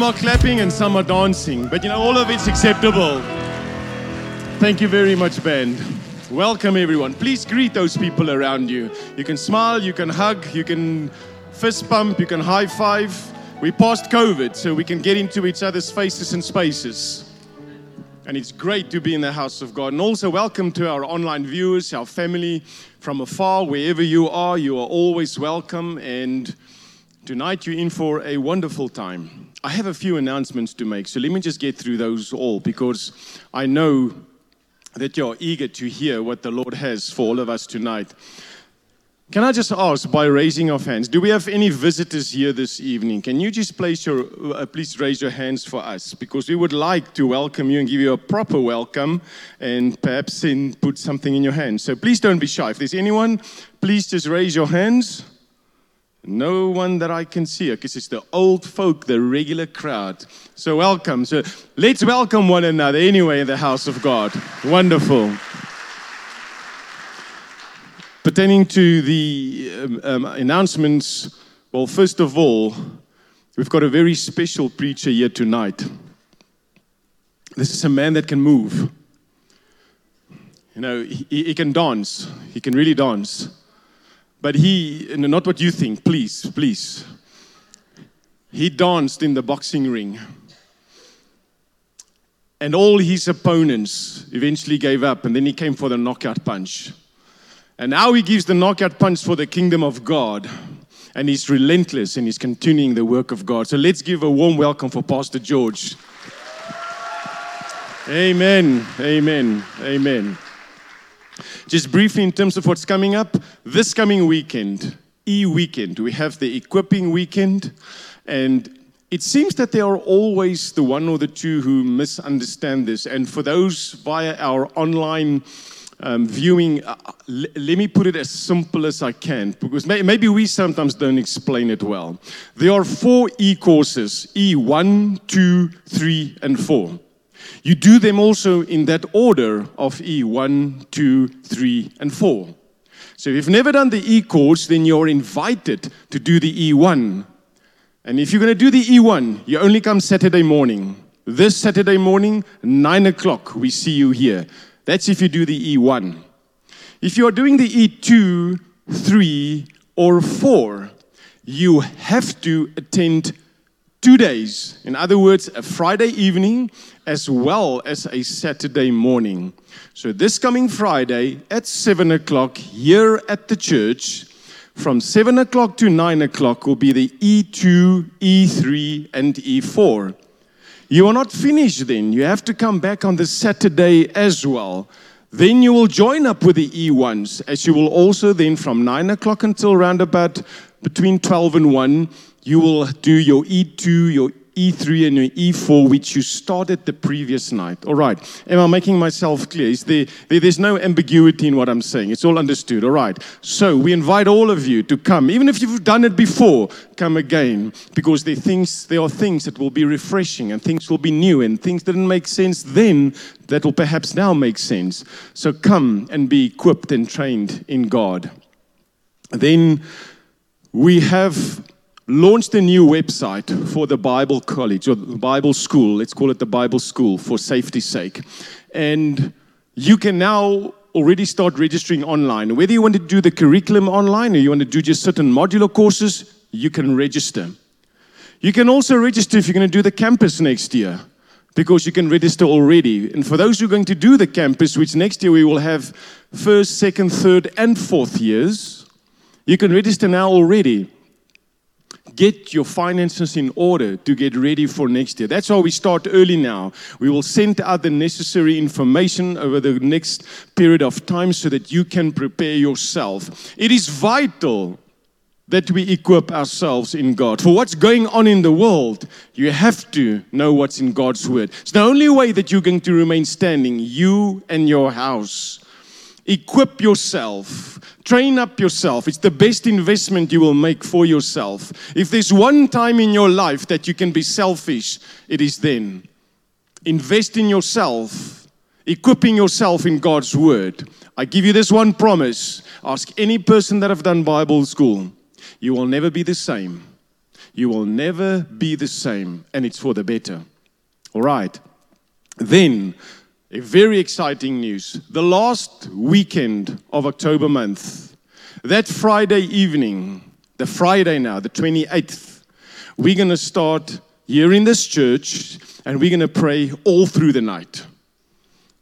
Some are clapping and some are dancing, but you know, all of it's acceptable. Thank you very much, band. Welcome, everyone. Please greet those people around you. You can smile, you can hug, you can fist bump, you can high five. We passed COVID, so we can get into each other's faces and spaces. And it's great to be in the house of God. And also, welcome to our online viewers, our family from afar, wherever you are. You are always welcome. And tonight, you're in for a wonderful time. I have a few announcements to make, so let me just get through those all because I know that you're eager to hear what the Lord has for all of us tonight. Can I just ask by raising of hands, do we have any visitors here this evening? Can you just place your, uh, please raise your hands for us? Because we would like to welcome you and give you a proper welcome and perhaps then put something in your hands. So please don't be shy. If there's anyone, please just raise your hands. No one that I can see, because it's the old folk, the regular crowd. So welcome. So let's welcome one another anyway in the house of God. Wonderful. Pertaining to the um, um, announcements, well, first of all, we've got a very special preacher here tonight. This is a man that can move. You know, he, he can dance, he can really dance. But he, not what you think, please, please. He danced in the boxing ring. And all his opponents eventually gave up, and then he came for the knockout punch. And now he gives the knockout punch for the kingdom of God. And he's relentless and he's continuing the work of God. So let's give a warm welcome for Pastor George. Amen. Amen. Amen. Just briefly, in terms of what's coming up, this coming weekend, E weekend, we have the equipping weekend. And it seems that there are always the one or the two who misunderstand this. And for those via our online um, viewing, uh, l- let me put it as simple as I can, because may- maybe we sometimes don't explain it well. There are four E courses E1, 2, 3, and 4. You do them also in that order of E1, 2, 3, and 4. So if you've never done the E course, then you're invited to do the E1. And if you're going to do the E1, you only come Saturday morning. This Saturday morning, 9 o'clock, we see you here. That's if you do the E1. If you are doing the E2, 3, or 4, you have to attend two days. In other words, a Friday evening as well as a Saturday morning. So, this coming Friday at 7 o'clock here at the church, from 7 o'clock to 9 o'clock will be the E2, E3, and E4. You are not finished then. You have to come back on the Saturday as well. Then you will join up with the E1s, as you will also then from 9 o'clock until around about between 12 and 1, you will do your E2, your E3 and your E4, which you started the previous night. All right. Am I making myself clear? Is there, there, there's no ambiguity in what I'm saying. It's all understood. All right. So we invite all of you to come. Even if you've done it before, come again. Because there, things, there are things that will be refreshing and things will be new and things that didn't make sense then that will perhaps now make sense. So come and be equipped and trained in God. Then we have launched a new website for the Bible College or the Bible School. Let's call it the Bible School for safety's sake. And you can now already start registering online. Whether you want to do the curriculum online or you want to do just certain modular courses, you can register. You can also register if you're going to do the campus next year because you can register already. And for those who are going to do the campus, which next year we will have first, second, third, and fourth years, you can register now already get your finances in order to get ready for next year. That's why we start early now. We will send out the necessary information over the next period of time so that you can prepare yourself. It is vital that we equip ourselves in God. For what's going on in the world, you have to know what's in God's word. It's the only way that you're going to remain standing, you and your house. Equip yourself. Train up yourself. It's the best investment you will make for yourself. If there's one time in your life that you can be selfish, it is then. Invest in yourself, equipping yourself in God's word. I give you this one promise. Ask any person that have done Bible school. You will never be the same. You will never be the same, and it's for the better. All right. Then, very exciting news. The last weekend of October month, that Friday evening, the Friday now, the 28th, we're going to start here in this church and we're going to pray all through the night.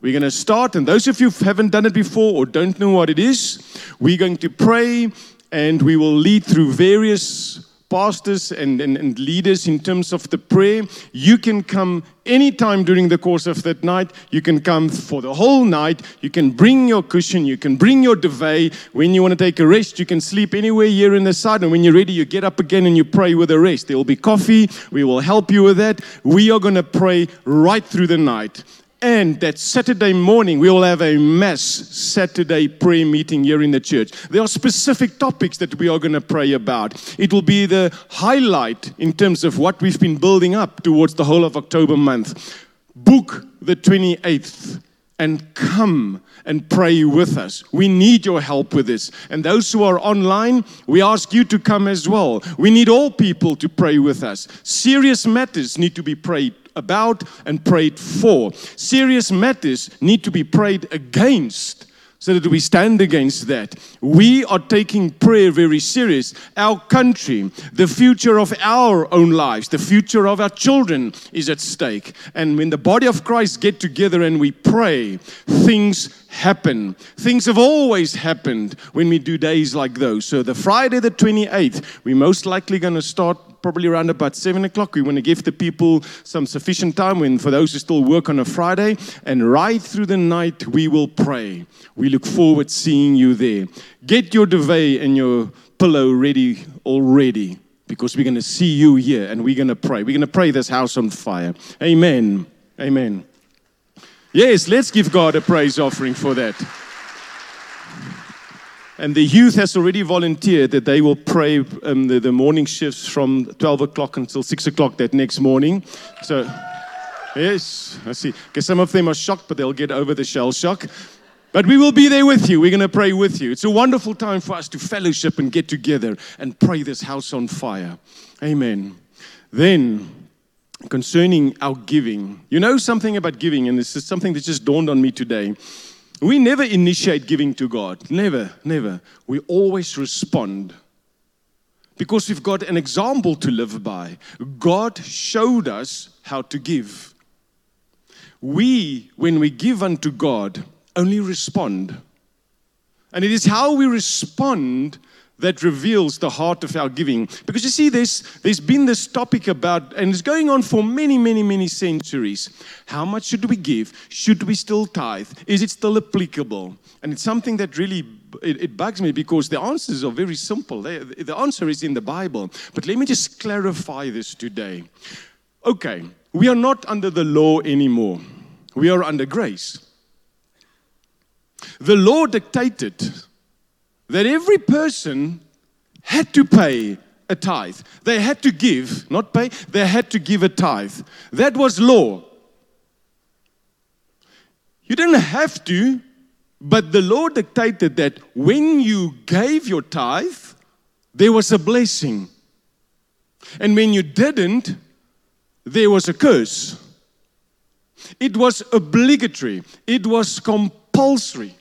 We're going to start, and those of you who haven't done it before or don't know what it is, we're going to pray and we will lead through various pastors and, and, and, leaders in terms of the prayer. You can come anytime during the course of that night. You can come for the whole night. You can bring your cushion. You can bring your duvet. When you want to take a rest, you can sleep anywhere here in the side. And when you're ready, you get up again and you pray with the rest. There will be coffee. We will help you with that. We are going to pray right through the night. And that Saturday morning, we will have a mass Saturday prayer meeting here in the church. There are specific topics that we are going to pray about. It will be the highlight in terms of what we've been building up towards the whole of October month. Book the 28th and come and pray with us. We need your help with this. And those who are online, we ask you to come as well. We need all people to pray with us. Serious matters need to be prayed about and prayed for. Serious matters need to be prayed against so that we stand against that. We are taking prayer very serious. Our country, the future of our own lives, the future of our children is at stake. And when the body of Christ get together and we pray, things happen. Things have always happened when we do days like those. So the Friday the 28th, we're most likely going to start probably around about seven o'clock. We want to give the people some sufficient time when, for those who still work on a Friday. And right through the night, we will pray. We look forward seeing you there. Get your duvet and your pillow ready already because we're going to see you here and we're going to pray. We're going to pray this house on fire. Amen. Amen. Yes, let's give God a praise offering for that. And the youth has already volunteered that they will pray um, the, the, morning shifts from 12 o'clock until 6 o'clock that next morning. So, yes, I see. Because some of them are shocked, but they'll get over the shell shock. But we will be there with you. We're going to pray with you. It's a wonderful time for us to fellowship and get together and pray this house on fire. Amen. Then, concerning our giving, you know something about giving, and this is something that just dawned on me today. We never initiate giving to God. Never, never. We always respond because we've got an example to live by. God showed us how to give. We, when we give unto God, only respond. And it is how we respond that reveals the heart of our giving. Because you see, there's, there's been this topic about, and it's going on for many, many, many centuries. How much should we give? Should we still tithe? Is it still applicable? And it's something that really it, it bugs me because the answers are very simple. They, the answer is in the Bible. But let me just clarify this today. Okay, we are not under the law anymore. We are under grace. The law dictated that every person had to pay a tithe. They had to give, not pay, they had to give a tithe. That was law. You didn't have to, but the law dictated that when you gave your tithe, there was a blessing. And when you didn't, there was a curse. It was obligatory, it was compulsory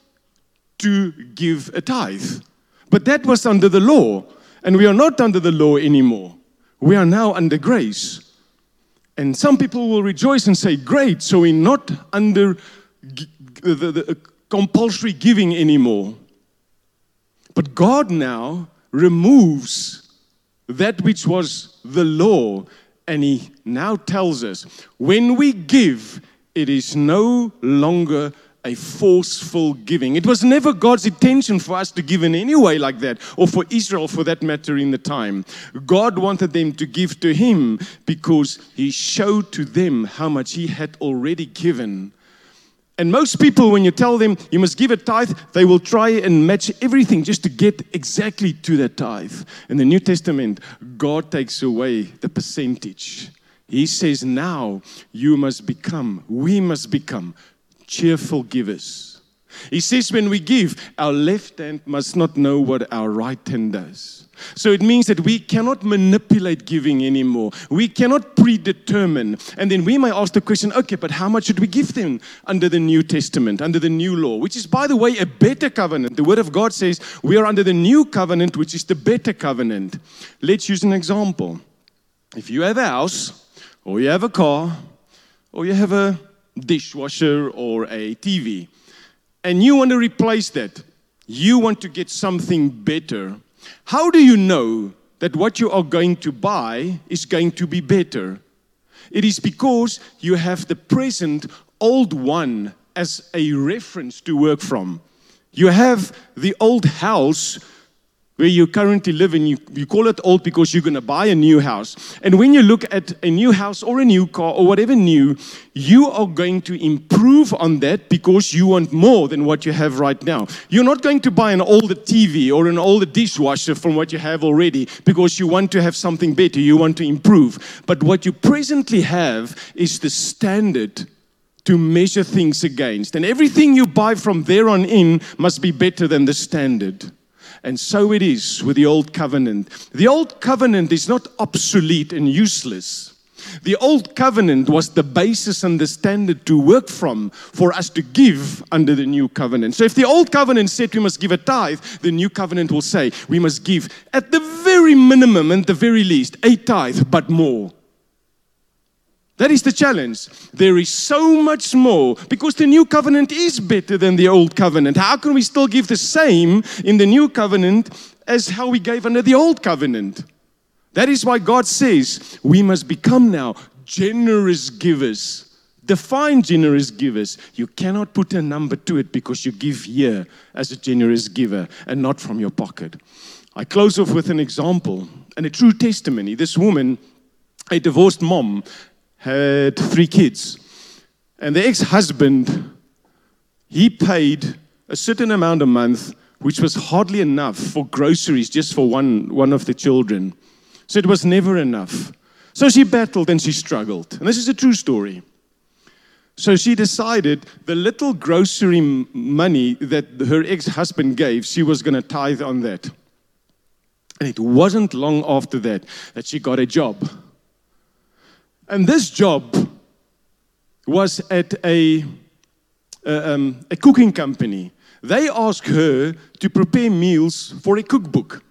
to give a tithe. But that was under the law, and we are not under the law anymore. We are now under grace. And some people will rejoice and say, Great, so we're not under the, the, the uh, compulsory giving anymore. But God now removes that which was the law, and He now tells us when we give, it is no longer a forceful giving. It was never God's intention for us to give in any way like that, or for Israel for that matter in the time. God wanted them to give to Him because He showed to them how much He had already given. And most people, when you tell them you must give a tithe, they will try and match everything just to get exactly to that tithe. In the New Testament, God takes away the percentage. He says, now you must become, we must become cheerful givers. He says when we give, our left hand must not know what our right hand does. So it means that we cannot manipulate giving anymore. We cannot predetermine. And then we may ask the question okay, but how much should we give them under the New Testament, under the new law, which is, by the way, a better covenant? The Word of God says we are under the new covenant, which is the better covenant. Let's use an example. If you have a house, or you have a car, or you have a dishwasher or a TV, and you want to replace that, you want to get something better how do you know that what you are going to buy is going to be better? It is because you have the present old one as a reference to work from. You have the old house where you currently live and you, you call it old because you're going to buy a new house. And when you look at a new house or a new car or whatever new, you are going to improve on that because you want more than what you have right now. You're not going to buy an older TV or an older dishwasher from what you have already because you want to have something better, you want to improve. But what you presently have is the standard to measure things against. And everything you buy from there on in must be better than the standard. And so it is with the Old Covenant. The Old Covenant is not obsolete and useless. The Old Covenant was the basis and the standard to work from for us to give under the New Covenant. So if the Old Covenant said we must give a tithe, the New Covenant will say we must give at the very minimum and the very least a tithe, but more. That is the challenge. There is so much more because the new covenant is better than the old covenant. How can we still give the same in the new covenant as how we gave under the old covenant? That is why God says we must become now generous givers. Define generous givers. You cannot put a number to it because you give here as a generous giver and not from your pocket. I close off with an example and a true testimony. This woman, a divorced mom, had three kids. And the ex husband, he paid a certain amount a month, which was hardly enough for groceries just for one, one of the children. So it was never enough. So she battled and she struggled. And this is a true story. So she decided the little grocery money that her ex husband gave, she was going to tithe on that. And it wasn't long after that that she got a job. And this job was at a, um, a cooking company. They asked her to prepare meals for a cookbook.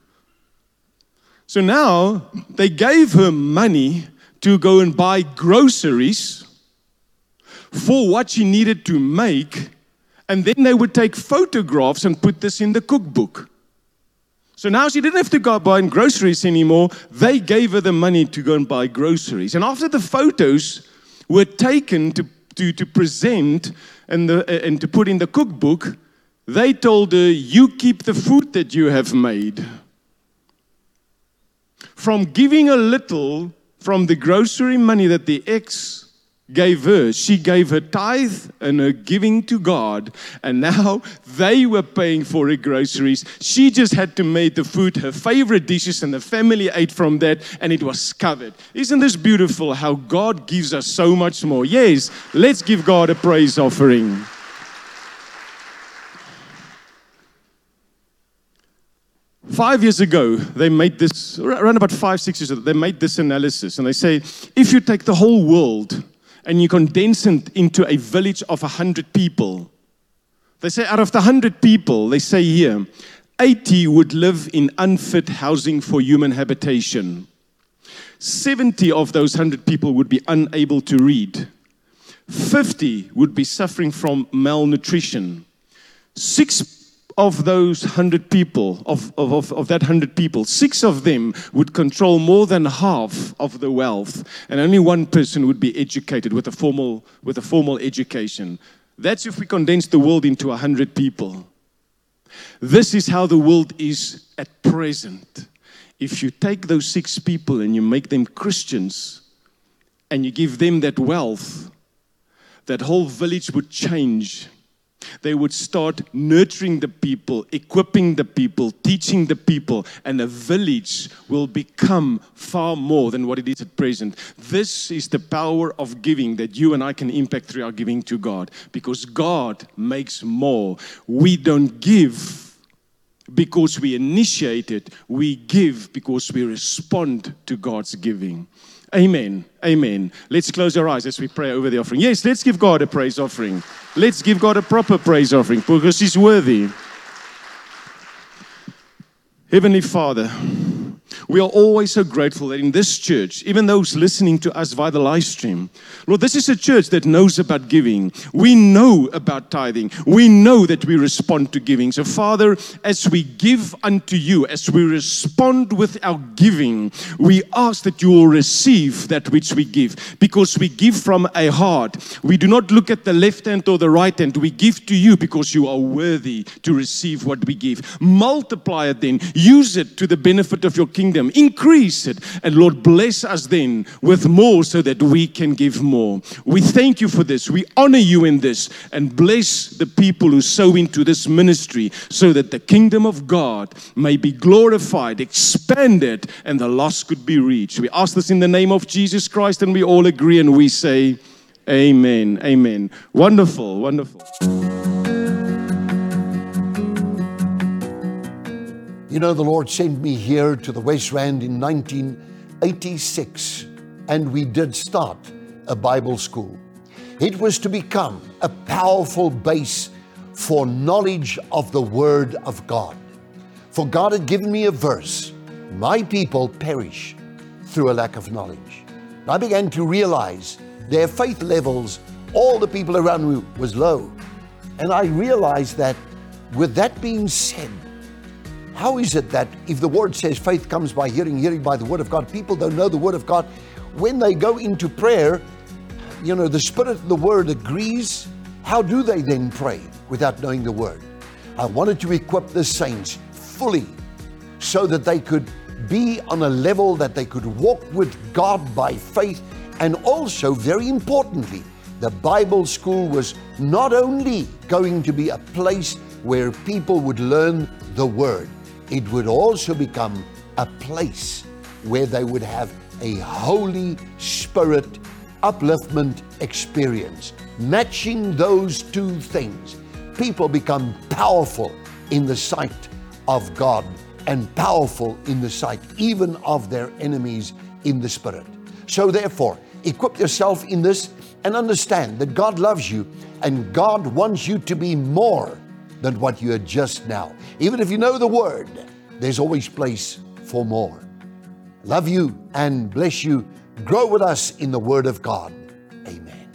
So now they gave her money to go and buy groceries for what she needed to make, and then they would take photographs and put this in the cookbook. So now she didn't have to go buying groceries anymore. They gave her the money to go and buy groceries. And after the photos were taken to, to, to present and, the, uh, and to put in the cookbook, they told her, You keep the food that you have made. From giving a little from the grocery money that the ex gave her. She gave her tithe and her giving to God, and now they were paying for her groceries. She just had to make the food her favorite dishes, and the family ate from that, and it was covered. Isn't this beautiful how God gives us so much more? Yes, let's give God a praise offering. Five years ago, they made this, around about five, six years ago, they made this analysis and they say if you take the whole world and you condense it into a village of 100 people. They say out of the 100 people, they say here, 80 would live in unfit housing for human habitation. 70 of those 100 people would be unable to read. 50 would be suffering from malnutrition. Six of those 100 people, of, of, of, that 100 people, six of them would control more than half of the wealth, and only one person would be educated with a formal, with a formal education. That's if we condense the world into a 100 people. This is how the world is at present. If you take those six people and you make them Christians and you give them that wealth, that whole village would change they would start nurturing the people, equipping the people, teaching the people, and a village will become far more than what it is at present. This is the power of giving that you and I can impact through our giving to God because God makes more. We don't give because we initiate it, we give because we respond to God's giving. Amen. Amen. Let's close our eyes as we pray over the offering. Yes, let's give God a praise offering. Let's give God a proper praise offering because He's worthy. Heavenly Father, we are always so grateful that in this church, even those listening to us via the live stream, Lord, this is a church that knows about giving. We know about tithing. We know that we respond to giving. So, Father, as we give unto you, as we respond with our giving, we ask that you will receive that which we give because we give from a heart. We do not look at the left hand or the right hand. We give to you because you are worthy to receive what we give. Multiply it then, use it to the benefit of your kingdom increase it. And Lord, bless us then with more so that we can give more. We thank you for this. We honor you in this and bless the people who sow into this ministry so that the kingdom of God may be glorified, expanded, and the lost could be reached. We ask this in the name of Jesus Christ and we all agree and we say, Amen. Amen. Wonderful, wonderful. You know, the Lord sent me here to the West Rand in 1986, and we did start a Bible school. It was to become a powerful base for knowledge of the Word of God. For God had given me a verse My people perish through a lack of knowledge. I began to realize their faith levels, all the people around me was low. And I realized that with that being said, how is it that if the word says faith comes by hearing, hearing by the word of God, people don't know the word of God? When they go into prayer, you know, the spirit the word agrees. How do they then pray without knowing the word? I wanted to equip the saints fully so that they could be on a level that they could walk with God by faith. And also, very importantly, the Bible school was not only going to be a place where people would learn the word, it would also become a place where they would have a Holy Spirit upliftment experience. Matching those two things, people become powerful in the sight of God and powerful in the sight even of their enemies in the Spirit. So, therefore, equip yourself in this and understand that God loves you and God wants you to be more than what you are just now. Even if you know the word, there's always place for more. Love you and bless you. Grow with us in the word of God. Amen.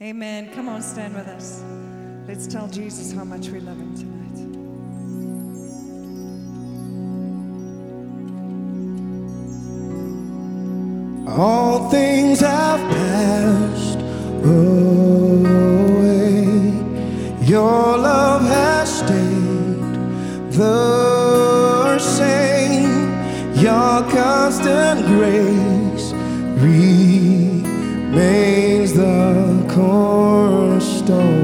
Amen. Come on, stand with us. Let's tell Jesus how much we love him tonight. All things have passed away. Your love has stayed the same. Your constant grace remains the cornerstone.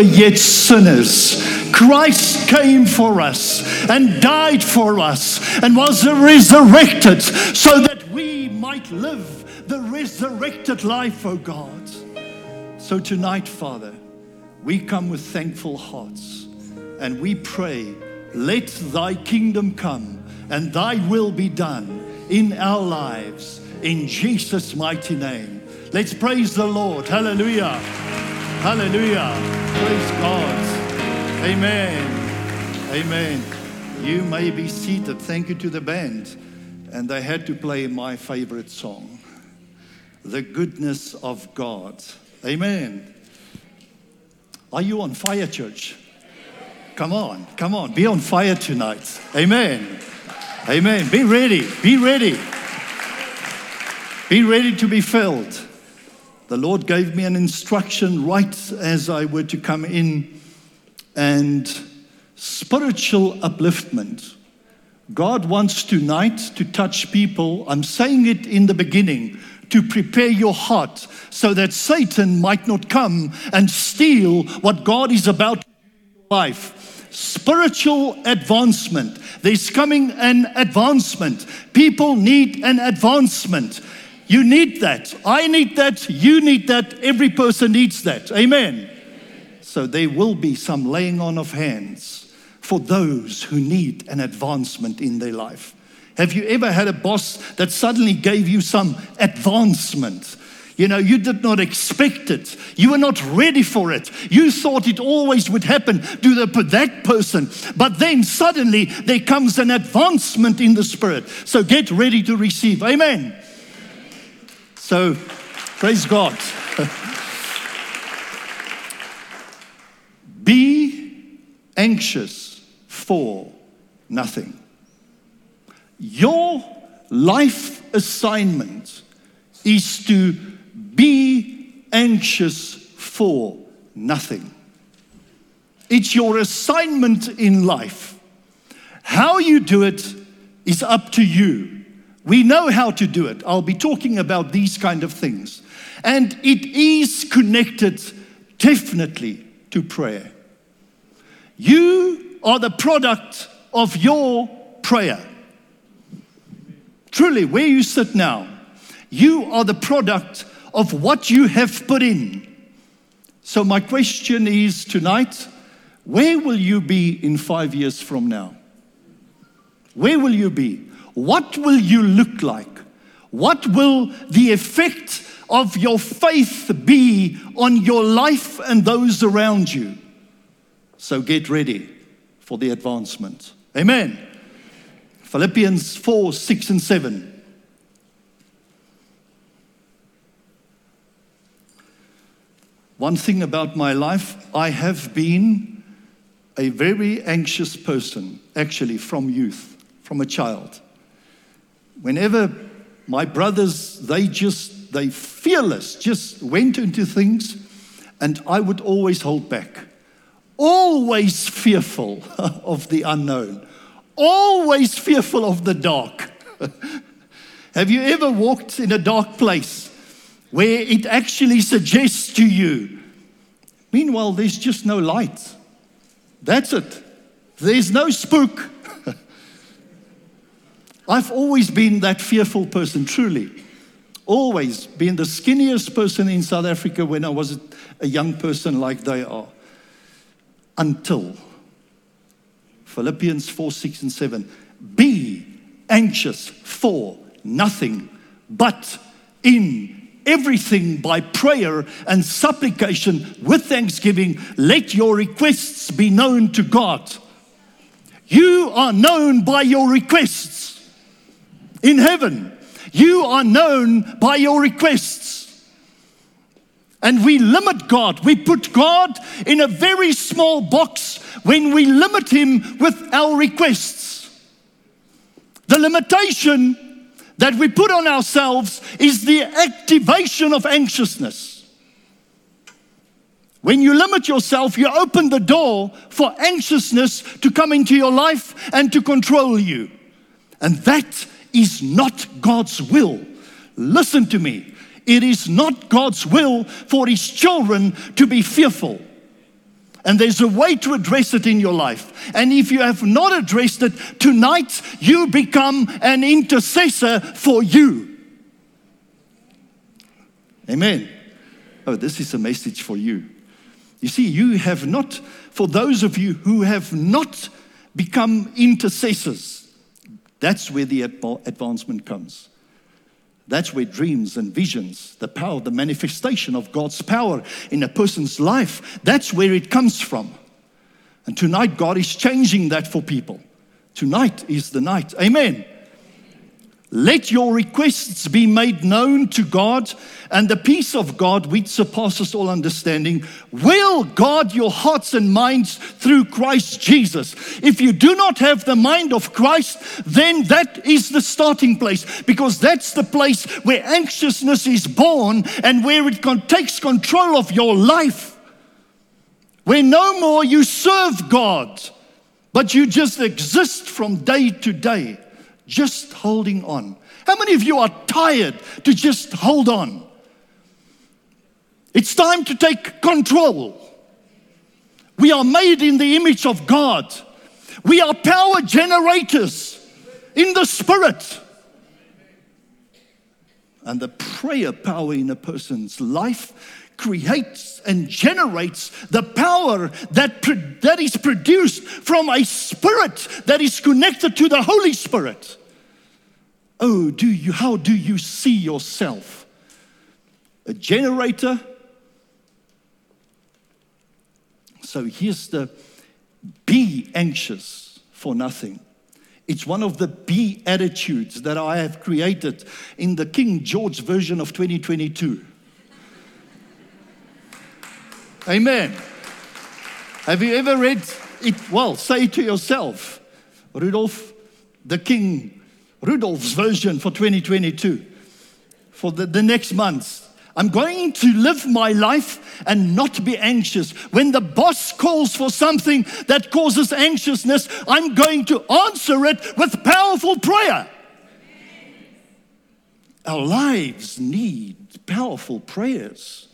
were yet sinners, Christ came for us and died for us and was resurrected so that we might live the resurrected life, O oh God. So tonight, Father, we come with thankful hearts and we pray, let thy kingdom come and thy will be done in our lives in Jesus' mighty name. Let's praise the Lord. Hallelujah. Hallelujah. Praise God. Amen. Amen. You may be seated. Thank you to the band. And they had to play my favorite song, The Goodness of God. Amen. Are you on fire, church? Come on, come on, be on fire tonight. Amen. Amen. Be ready, be ready. Be ready to be filled. The Lord gave me an instruction right as I were to come in, and spiritual upliftment. God wants tonight to touch people. I'm saying it in the beginning to prepare your heart so that Satan might not come and steal what God is about to do in your life. Spiritual advancement. There's coming an advancement. People need an advancement. You need that. I need that. You need that. Every person needs that. Amen. So there will be some laying on of hands for those who need an advancement in their life. Have you ever had a boss that suddenly gave you some advancement? You know, you did not expect it. You were not ready for it. You thought it always would happen to the, that person. But then suddenly there comes an advancement in the spirit. So get ready to receive. Amen. So praise God. Be anxious for nothing. Your life assignment is to be anxious for nothing. It's your assignment in life. How you do it is up to you. We know how to do it. I'll be talking about these kind of things. And it is connected definitely to prayer. You are the product of your prayer. Truly, where you sit now, you are the product of what you have put in. So, my question is tonight where will you be in five years from now? Where will you be? What will you look like? What will the effect of your faith be on your life and those around you? So, get ready for the advancement. Amen. Philippians 4 6 and 7. One thing about my life, I have been a very anxious person, actually, from youth, from a child. Whenever my brothers, they just, they fearless, just went into things, and I would always hold back. Always fearful of the unknown, always fearful of the dark. Have you ever walked in a dark place where it actually suggests to you, meanwhile, there's just no light? That's it. There's no spook. I've always been that fearful person, truly. Always been the skinniest person in South Africa when I was a young person like they are. Until Philippians 4 6 and 7. Be anxious for nothing, but in everything by prayer and supplication with thanksgiving, let your requests be known to God. You are known by your requests in heaven. You are known by your requests. And we limit God. We put God in a very small box when we limit Him with our requests. The limitation that we put on ourselves is the activation of anxiousness. When you limit yourself, you open the door for anxiousness to come into your life and to control you. And that is not God's will. Listen to me. It is not God's will for His children to be fearful. And there's a way to address it in your life. And if you have not addressed it, tonight you become an intercessor for you. Amen. Oh, this is a message for you. You see, you have not, for those of you who have not become intercessors, That's where the advancement comes. That's where dreams and visions, the power, the manifestation of God's power in a person's life, that's where it comes from. And tonight, God is changing that for people. Tonight is the night. Amen. Let your requests be made known to God, and the peace of God, which surpasses all understanding, will guard your hearts and minds through Christ Jesus. If you do not have the mind of Christ, then that is the starting place, because that's the place where anxiousness is born and where it con- takes control of your life. Where no more you serve God, but you just exist from day to day just holding on. How many of you are tired to just hold on? It's time to take control. We are made in the image of God. We are power generators in the spirit. And the prayer power in a person's life creates and generates the power that, that is produced from a spirit that is connected to the Holy Spirit. Oh, do you, how do you see yourself? A generator? So here's the be anxious for nothing. It's one of the be attitudes that I have created in the King George version of 2022. Amen. Have you ever read it? Well, say to yourself, Rudolf, the King Rudolph's version for 2022, for the, the next months. I'm going to live my life and not be anxious. When the boss calls for something that causes anxiousness, I'm going to answer it with powerful prayer. Our lives need powerful prayers.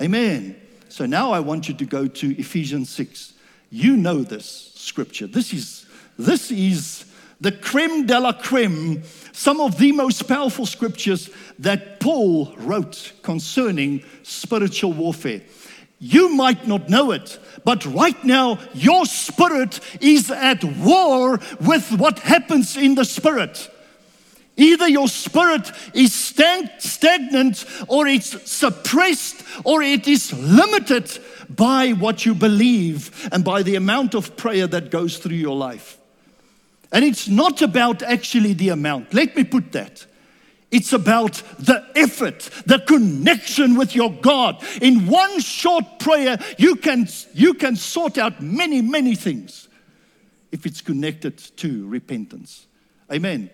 Amen. So now I want you to go to Ephesians 6. You know this scripture. This is this is the creme de la creme, some of the most powerful scriptures that Paul wrote concerning spiritual warfare. You might not know it, but right now your spirit is at war with what happens in the spirit. Either your spirit is stagnant or it's suppressed or it is limited by what you believe and by the amount of prayer that goes through your life. And it's not about actually the amount. Let me put that. It's about the effort, the connection with your God. In one short prayer, you can, you can sort out many, many things if it's connected to repentance. Amen.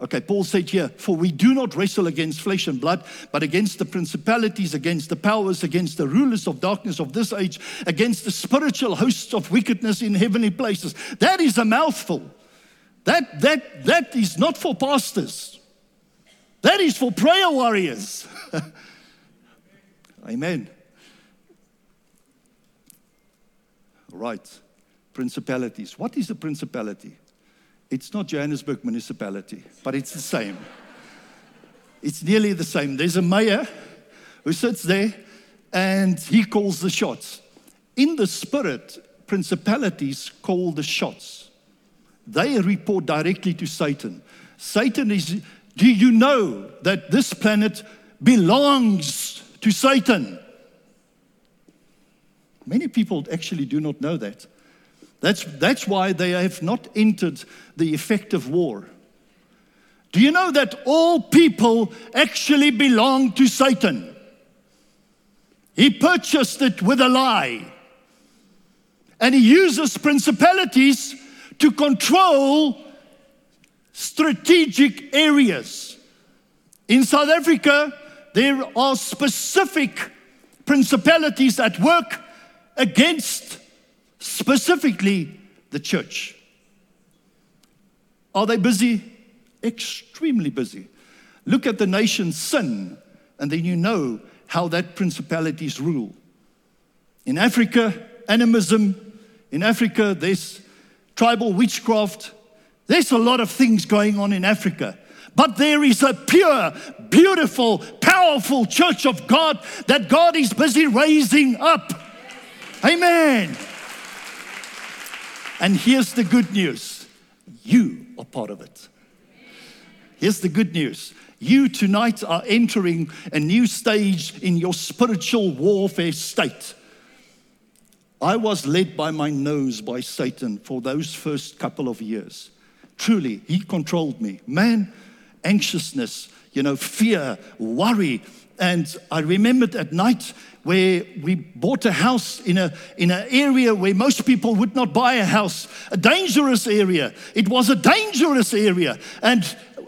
Okay, Paul said here, for we do not wrestle against flesh and blood, but against the principalities, against the powers, against the rulers of darkness of this age, against the spiritual hosts of wickedness in heavenly places. That is a mouthful. That, that, that is not for pastors. That is for prayer warriors. Amen. Right. Principalities. What is a principality? It's not Johannesburg municipality, but it's the same. It's nearly the same. There's a mayor who sits there and he calls the shots. In the spirit, principalities call the shots. They report directly to Satan. Satan is, do you know that this planet belongs to Satan? Many people actually do not know that. That's, that's why they have not entered the effective war. Do you know that all people actually belong to Satan? He purchased it with a lie. And he uses principalities to control strategic areas. In South Africa, there are specific principalities at work against specifically the church. Are they busy? Extremely busy. Look at the nation's sin, and then you know how that principalities rule. In Africa, animism. In Africa, there's tribal witchcraft. There's a lot of things going on in Africa. But there is a pure, beautiful, powerful church of God that God is busy raising up. Amen. And here's the good news you are part of it. Here's the good news. You tonight are entering a new stage in your spiritual warfare state. I was led by my nose by Satan for those first couple of years. Truly, he controlled me. Man, anxiousness, you know, fear, worry. And I remembered at night where we bought a house in a in an area where most people would not buy a house, a dangerous area. It was a dangerous area. And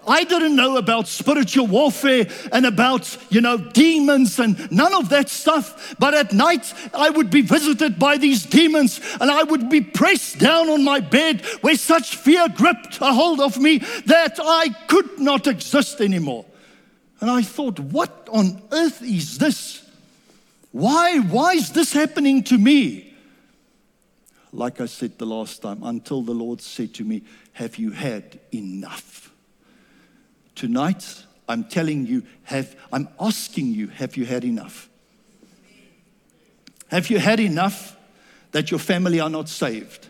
I didn't know about spiritual warfare and about, you know, demons and none of that stuff. But at night, I would be visited by these demons and I would be pressed down on my bed where such fear gripped a hold of me that I could not exist anymore. And I thought, what on earth is this? Why, why is this happening to me? Like I said the last time, until the Lord said to me, Have you had enough? Tonight, I'm telling you, have, I'm asking you, have you had enough? Have you had enough that your family are not saved?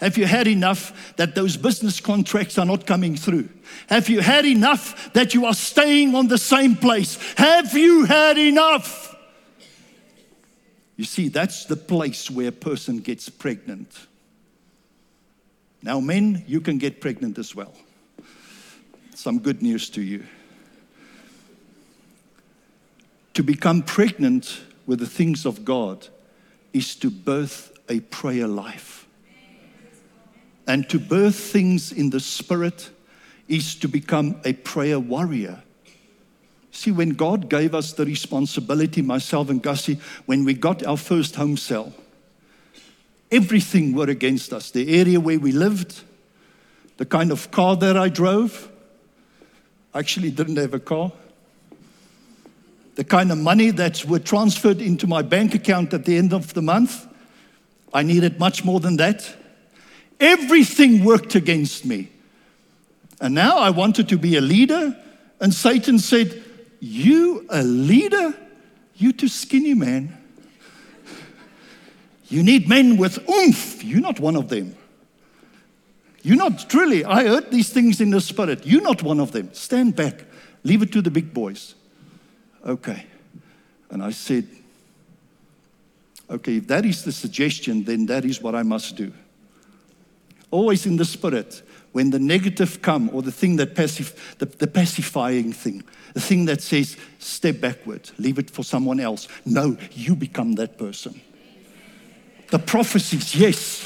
Have you had enough that those business contracts are not coming through? Have you had enough that you are staying on the same place? Have you had enough? You see, that's the place where a person gets pregnant. Now, men, you can get pregnant as well some good news to you. To become pregnant with the things of God is to birth a prayer life. And to birth things in the spirit is to become a prayer warrior. See, when God gave us the responsibility, myself and Gussie, when we got our first home cell, everything were against us. The area where we lived, the kind of car that I drove, I actually didn't have a car. The kind of money that were transferred into my bank account at the end of the month, I needed much more than that. Everything worked against me. And now I wanted to be a leader, and Satan said, You a leader? You too skinny, man. You need men with oomph. You're not one of them. You're not truly, I heard these things in the spirit. You're not one of them. Stand back. Leave it to the big boys. Okay. And I said, okay, if that is the suggestion, then that is what I must do. Always in the spirit, when the negative come or the thing that passive, the, the pacifying thing, the thing that says, step backward, leave it for someone else. No, you become that person. The prophecies, yes.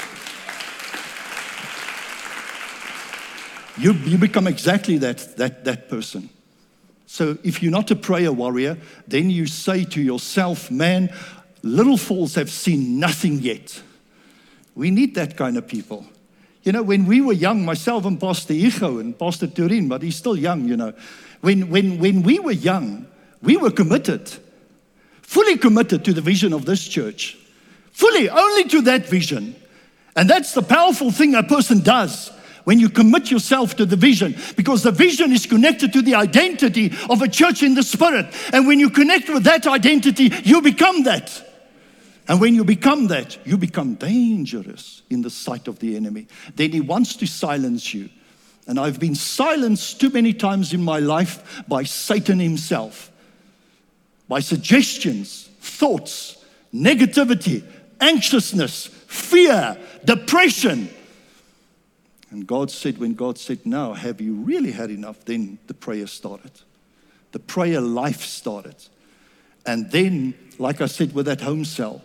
You, you become exactly that, that, that person. So if you're not a prayer warrior, then you say to yourself, man, little fools have seen nothing yet. We need that kind of people. You know, when we were young, myself and Pastor Icho and Pastor Turin, but he's still young, you know. When, when, when we were young, we were committed, fully committed to the vision of this church, fully, only to that vision. And that's the powerful thing a person does when you commit yourself to the vision, because the vision is connected to the identity of a church in the spirit. And when you connect with that identity, you become that. And when you become that, you become dangerous in the sight of the enemy. Then he wants to silence you. And I've been silenced too many times in my life by Satan himself, by suggestions, thoughts, negativity, anxiousness, fear, depression, and God said, when God said, Now, have you really had enough? Then the prayer started. The prayer life started. And then, like I said, with that home cell,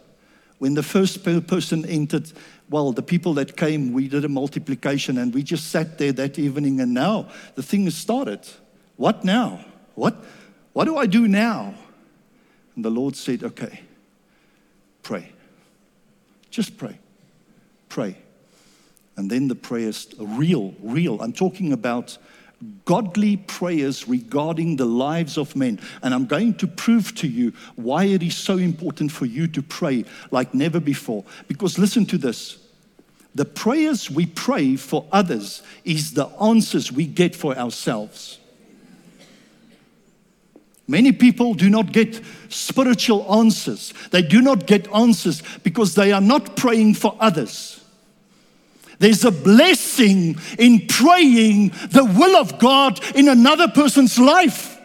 when the first person entered, well, the people that came, we did a multiplication and we just sat there that evening. And now the thing has started. What now? What, what do I do now? And the Lord said, Okay, pray. Just pray. Pray. And then the prayers, are real, real. I'm talking about godly prayers regarding the lives of men. And I'm going to prove to you why it is so important for you to pray like never before. Because listen to this the prayers we pray for others is the answers we get for ourselves. Many people do not get spiritual answers. They do not get answers because they are not praying for others. There's a blessing in praying the will of God in another person's life.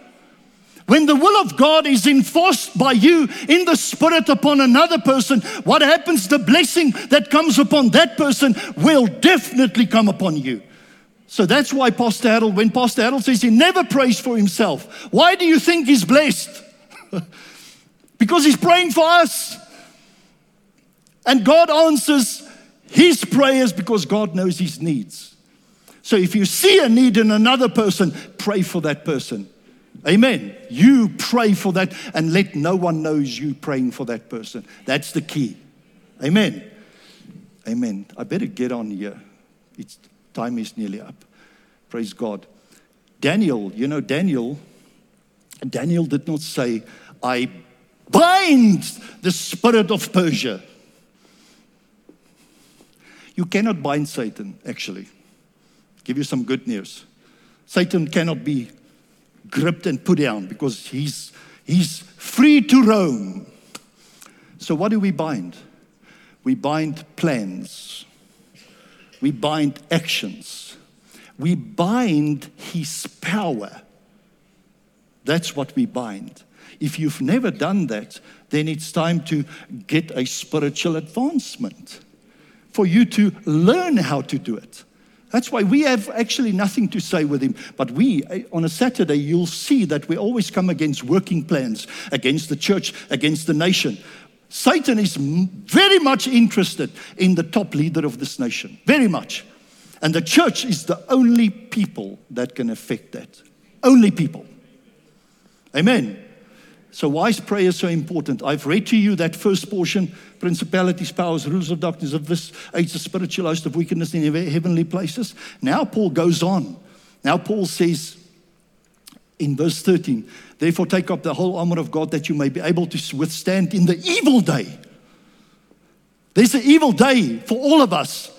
When the will of God is enforced by you in the Spirit upon another person, what happens? The blessing that comes upon that person will definitely come upon you. So that's why Pastor Harold, when Pastor Harold says he never prays for himself, why do you think he's blessed? because he's praying for us. And God answers his prayers because God knows his needs. So if you see a need in another person, pray for that person. Amen. You pray for that and let no one knows you praying for that person. That's the key. Amen. Amen. I better get on here. It's time is nearly up. Praise God. Daniel, you know Daniel Daniel did not say I bind the spirit of Persia. You cannot bind Satan actually. Give you some good news. Satan cannot be gripped and put down because he's, he's free to roam. So, what do we bind? We bind plans, we bind actions, we bind his power. That's what we bind. If you've never done that, then it's time to get a spiritual advancement for you to learn how to do it. That's why we have actually nothing to say with him. But we, eh, on a Saturday, you'll see that we always come against working plans, against the church, against the nation. Satan is very much interested in the top leader of this nation, very much. And the church is the only people that can affect that. Only people. Amen. So, why is prayer so important? I've read to you that first portion principalities, powers, rules of darkness of this age, the spiritual host of wickedness in heavenly places. Now, Paul goes on. Now, Paul says in verse 13, therefore, take up the whole armor of God that you may be able to withstand in the evil day. There's an evil day for all of us.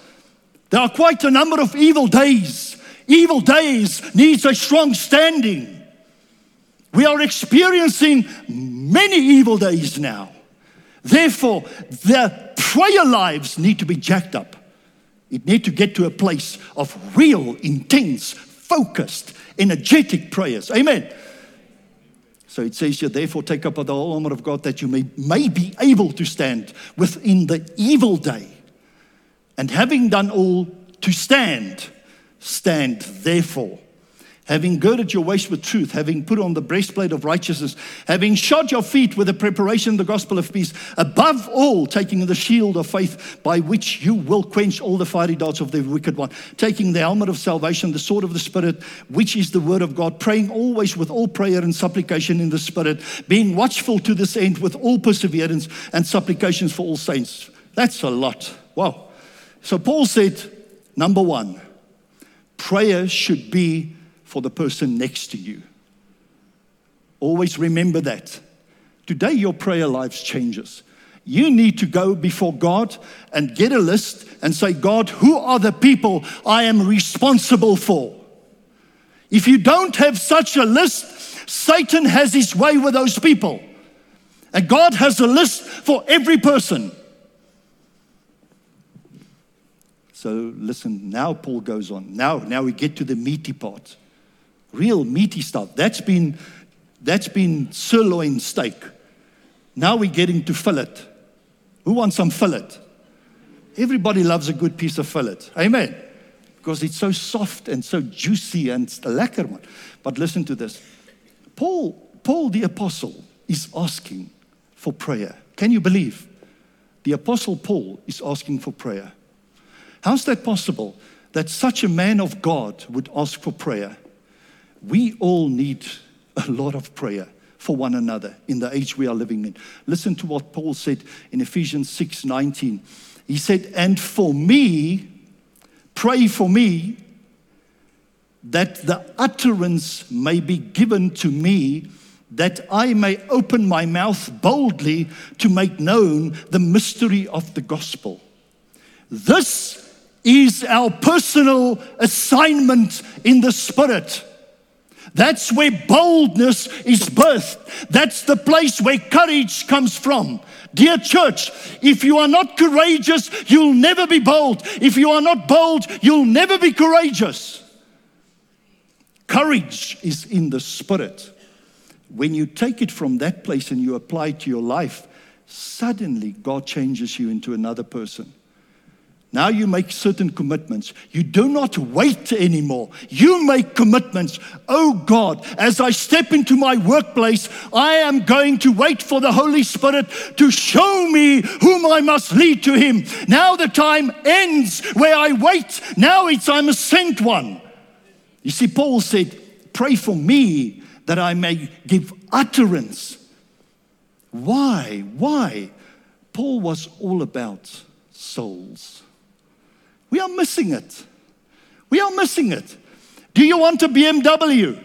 There are quite a number of evil days. Evil days needs a strong standing. We are experiencing many evil days now. Therefore, their prayer lives need to be jacked up. It need to get to a place of real, intense, focused, energetic prayers. Amen. So it says here, therefore, take up the whole armor of God that you may, may be able to stand within the evil day. And having done all to stand, stand therefore having girded your waist with truth, having put on the breastplate of righteousness, having shod your feet with the preparation of the gospel of peace, above all, taking the shield of faith by which you will quench all the fiery darts of the wicked one, taking the helmet of salvation, the sword of the Spirit, which is the word of God, praying always with all prayer and supplication in the Spirit, being watchful to this end with all perseverance and supplications for all saints. That's a lot. Wow. So Paul said, number one, prayer should be for the person next to you. Always remember that. Today, your prayer life changes. You need to go before God and get a list and say, God, who are the people I am responsible for? If you don't have such a list, Satan has his way with those people. And God has a list for every person. So listen, now Paul goes on. Now, now we get to the meaty part real meaty stuff. That's been, that's been sirloin steak. Now we're getting to fillet. Who wants some fillet? Everybody loves a good piece of fillet. Amen. Because it's so soft and so juicy and it's a lekker one. But listen to this. Paul, Paul the apostle is asking for prayer. Can you believe? The apostle Paul is asking for prayer. How's that possible that such a man of God would ask for prayer? We all need a lot of prayer for one another in the age we are living in. Listen to what Paul said in Ephesians 6 19. He said, And for me, pray for me that the utterance may be given to me, that I may open my mouth boldly to make known the mystery of the gospel. This is our personal assignment in the Spirit. That's where boldness is birthed. That's the place where courage comes from. Dear church, if you are not courageous, you'll never be bold. If you are not bold, you'll never be courageous. Courage is in the spirit. When you take it from that place and you apply it to your life, suddenly God changes you into another person. Now you make certain commitments. You do not wait anymore. You make commitments. Oh God, as I step into my workplace, I am going to wait for the Holy Spirit to show me whom I must lead to Him. Now the time ends where I wait. Now it's I'm a sent one. You see, Paul said, Pray for me that I may give utterance. Why? Why? Paul was all about souls. We are missing it. We are missing it. Do you want a BMW?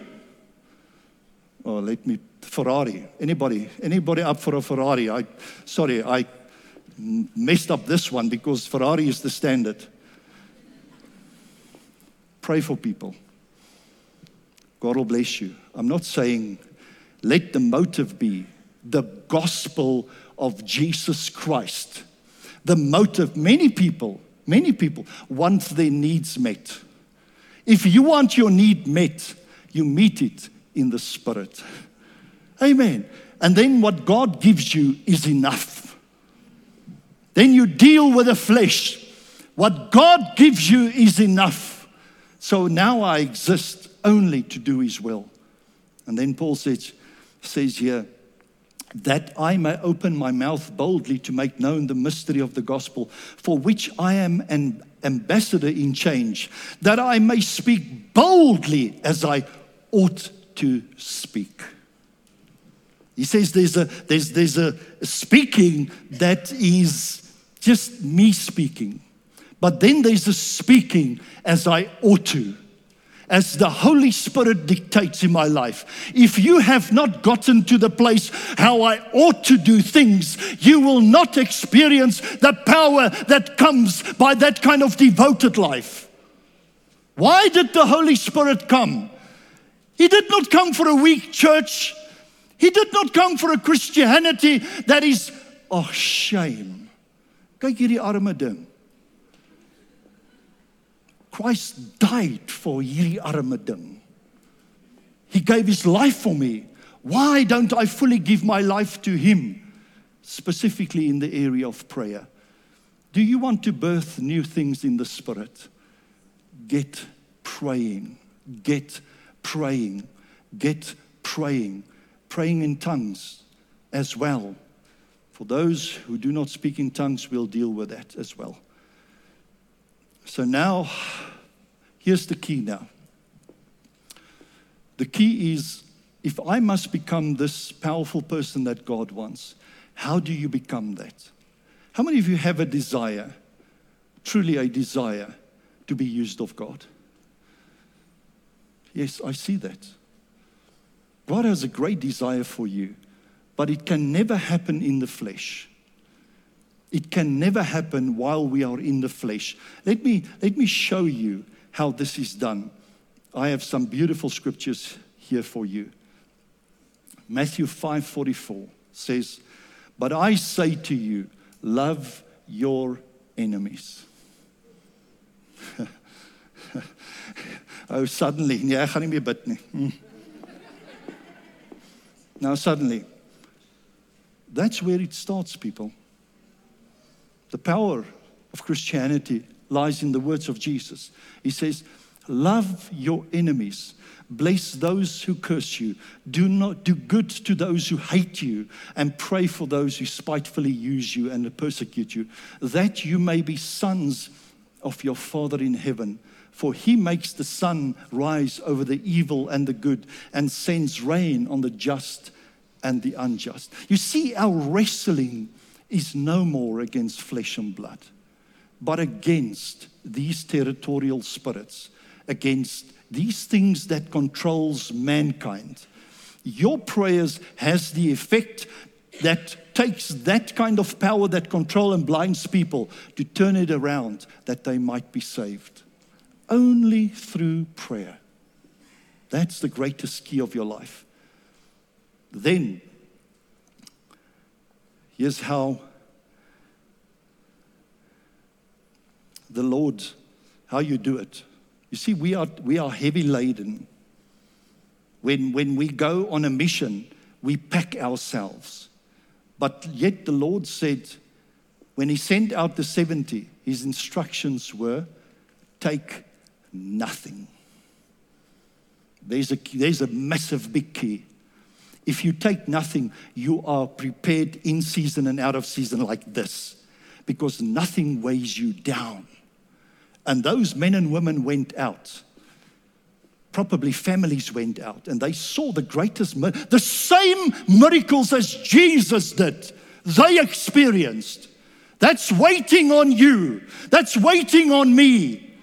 Oh, let me Ferrari. Anybody? Anybody up for a Ferrari? I sorry, I messed up this one because Ferrari is the standard. Pray for people. God will bless you. I'm not saying let the motive be the gospel of Jesus Christ. The motive, many people Many people want their needs met. If you want your need met, you meet it in the Spirit. Amen. And then what God gives you is enough. Then you deal with the flesh. What God gives you is enough. So now I exist only to do His will. And then Paul says, says here, that I may open my mouth boldly to make known the mystery of the gospel, for which I am an ambassador in change, that I may speak boldly as I ought to speak. He says there's a, there's, there's a speaking that is just me speaking, but then there's a speaking as I ought to as the Holy Spirit dictates in my life. If you have not gotten to the place how I ought to do things, you will not experience the power that comes by that kind of devoted life. Why did the Holy Spirit come? He did not come for a weak church. He did not come for a Christianity that is, oh, shame. Kyk hierdie arme ding. Christ died for hierdie arme ding. He gave his life for me. Why don't I fully give my life to him? Specifically in the area of prayer. Do you want to birth new things in the spirit? Get praying. Get praying. Get praying. Praying in tongues as well. For those who do not speak in tongues, we'll deal with that as well. So now, here's the key now. The key is if I must become this powerful person that God wants, how do you become that? How many of you have a desire, truly a desire, to be used of God? Yes, I see that. God has a great desire for you, but it can never happen in the flesh. It can never happen while we are in the flesh. Let me, let me show you how this is done. I have some beautiful scriptures here for you. Matthew 5:44 says, "But I say to you, love your enemies." oh, suddenly, nee, ek gaan nie meer bid nie. Hmm. Now suddenly, that's where it starts, people. The power of Christianity lies in the words of Jesus. He says, Love your enemies. Bless those who curse you. Do not do good to those who hate you, and pray for those who spitefully use you and persecute you, that you may be sons of your Father in heaven. For he makes the sun rise over the evil and the good, and sends rain on the just and the unjust. You see, our wrestling is no more against flesh and blood, but against these territorial spirits, against these things that controls mankind. Your prayers has the effect that takes that kind of power that control and blinds people to turn it around that they might be saved. Only through prayer. That's the greatest key of your life. Then, here's how the Lord, how you do it. You see, we are, we are heavy laden. When, when we go on a mission, we pack ourselves. But yet the Lord said, when He sent out the 70, His instructions were take nothing. There's a, there's a massive big key. If you take nothing, you are prepared in season and out of season like this because nothing weighs you down. And those men and women went out. Probably families went out and they saw the greatest, the same miracles as Jesus did, they experienced. That's waiting on you, that's waiting on me.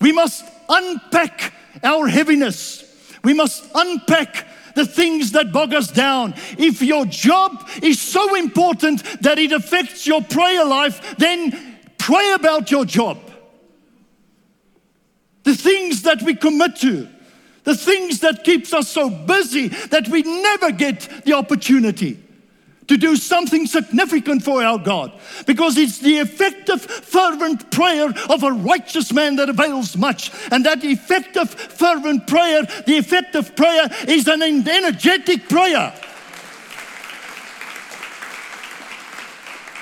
We must unpack our heaviness, we must unpack the things that bog us down. If your job is so important that it affects your prayer life, then pray about your job the things that we commit to, the things that keeps us so busy that we never get the opportunity to do something significant for our God because it's the effective, fervent prayer of a righteous man that avails much. And that effective, fervent prayer, the effective prayer is an energetic prayer.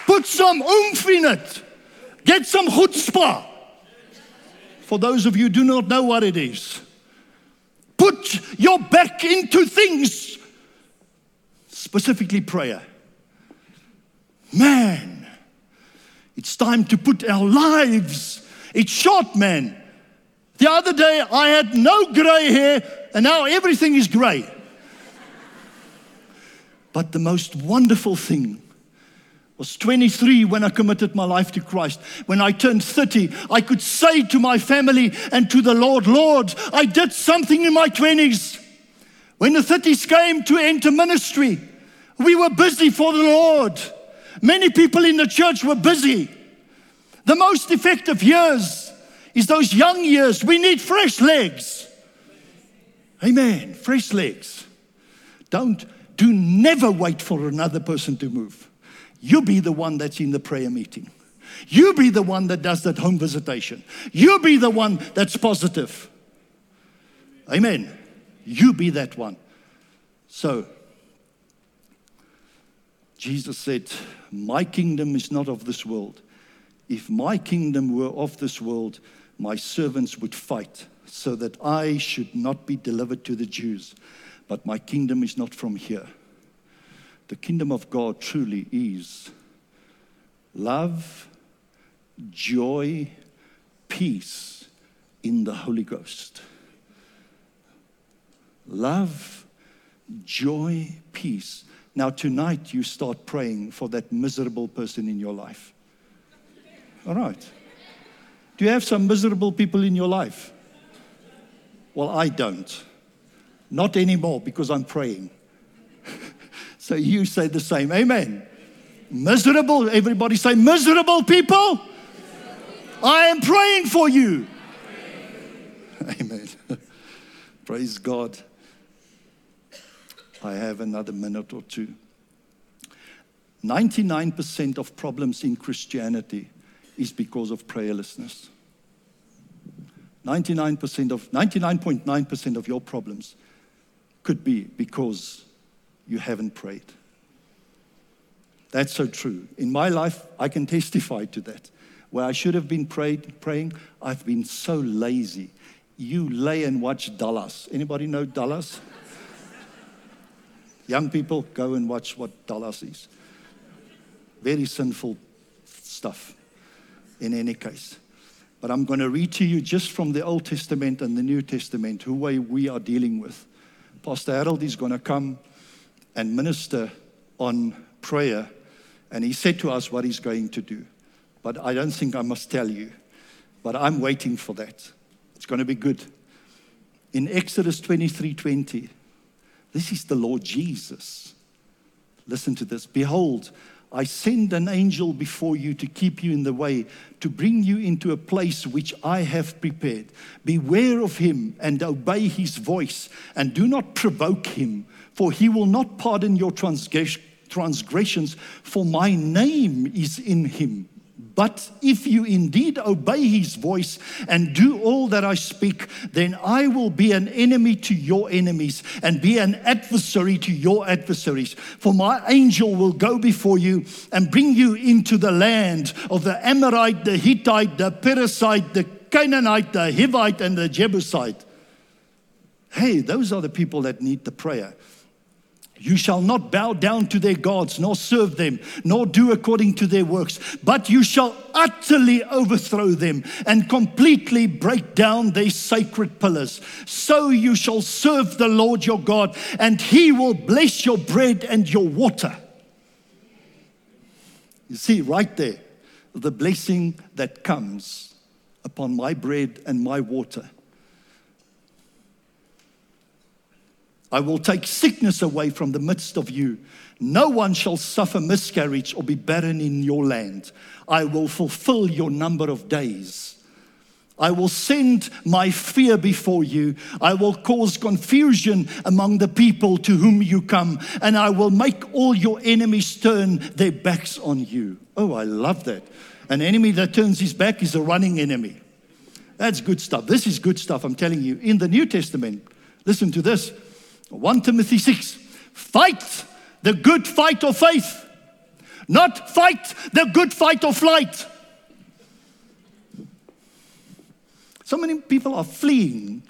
Put some oomph in it, get some chutzpah. For those of you do not know what it is, put your back into things, specifically prayer. Man, it's time to put our lives. It's short, man. The other day I had no gray hair and now everything is gray. But the most wonderful thing was 23 when I committed my life to Christ. When I turned 30, I could say to my family and to the Lord, Lord, I did something in my 20s. When the 30s came to enter ministry, we were busy for the Lord. Many people in the church were busy. The most effective years is those young years. We need fresh legs. Amen. Fresh legs. Don't, do never wait for another person to move. You be the one that's in the prayer meeting. You be the one that does that home visitation. You be the one that's positive. Amen. You be that one. So, Jesus said, My kingdom is not of this world. If my kingdom were of this world, my servants would fight so that I should not be delivered to the Jews. But my kingdom is not from here. The kingdom of God truly is love, joy, peace in the Holy Ghost. Love, joy, peace. Now, tonight, you start praying for that miserable person in your life. All right. Do you have some miserable people in your life? Well, I don't. Not anymore because I'm praying. So you say the same. Amen. Miserable. Everybody say, miserable people. I am praying for you. Amen. Praise God. I have another minute or two. 99% of problems in Christianity is because of prayerlessness. 99% of 99.9% of your problems could be because you haven't prayed. That's so true. In my life, I can testify to that. Where I should have been prayed, praying, I've been so lazy. You lay and watch Dallas. Anybody know Dallas? Young people, go and watch what Dallas is. Very sinful stuff, in any case. But I'm going to read to you just from the Old Testament and the New Testament who we are dealing with. Pastor Harold is going to come and minister on prayer. And he said to us what he's going to do. But I don't think I must tell you. But I'm waiting for that. It's going to be good. In Exodus 23 20, this is the Lord Jesus. Listen to this. Behold, I send an angel before you to keep you in the way, to bring you into a place which I have prepared. Beware of him and obey his voice, and do not provoke him, for he will not pardon your transgressions, for my name is in him. But if you indeed obey his voice and do all that I speak, then I will be an enemy to your enemies and be an adversary to your adversaries. For my angel will go before you and bring you into the land of the Amorite, the Hittite, the Perizzite, the Canaanite, the Hivite, and the Jebusite. Hey, those are the people that need the prayer. You shall not bow down to their gods, nor serve them, nor do according to their works, but you shall utterly overthrow them and completely break down their sacred pillars. So you shall serve the Lord your God, and he will bless your bread and your water. You see, right there, the blessing that comes upon my bread and my water. I will take sickness away from the midst of you. No one shall suffer miscarriage or be barren in your land. I will fulfill your number of days. I will send my fear before you. I will cause confusion among the people to whom you come, and I will make all your enemies turn their backs on you. Oh, I love that. An enemy that turns his back is a running enemy. That's good stuff. This is good stuff, I'm telling you. In the New Testament, listen to this 1 Timothy 6 fight the good fight of faith, not fight the good fight of flight. So many people are fleeing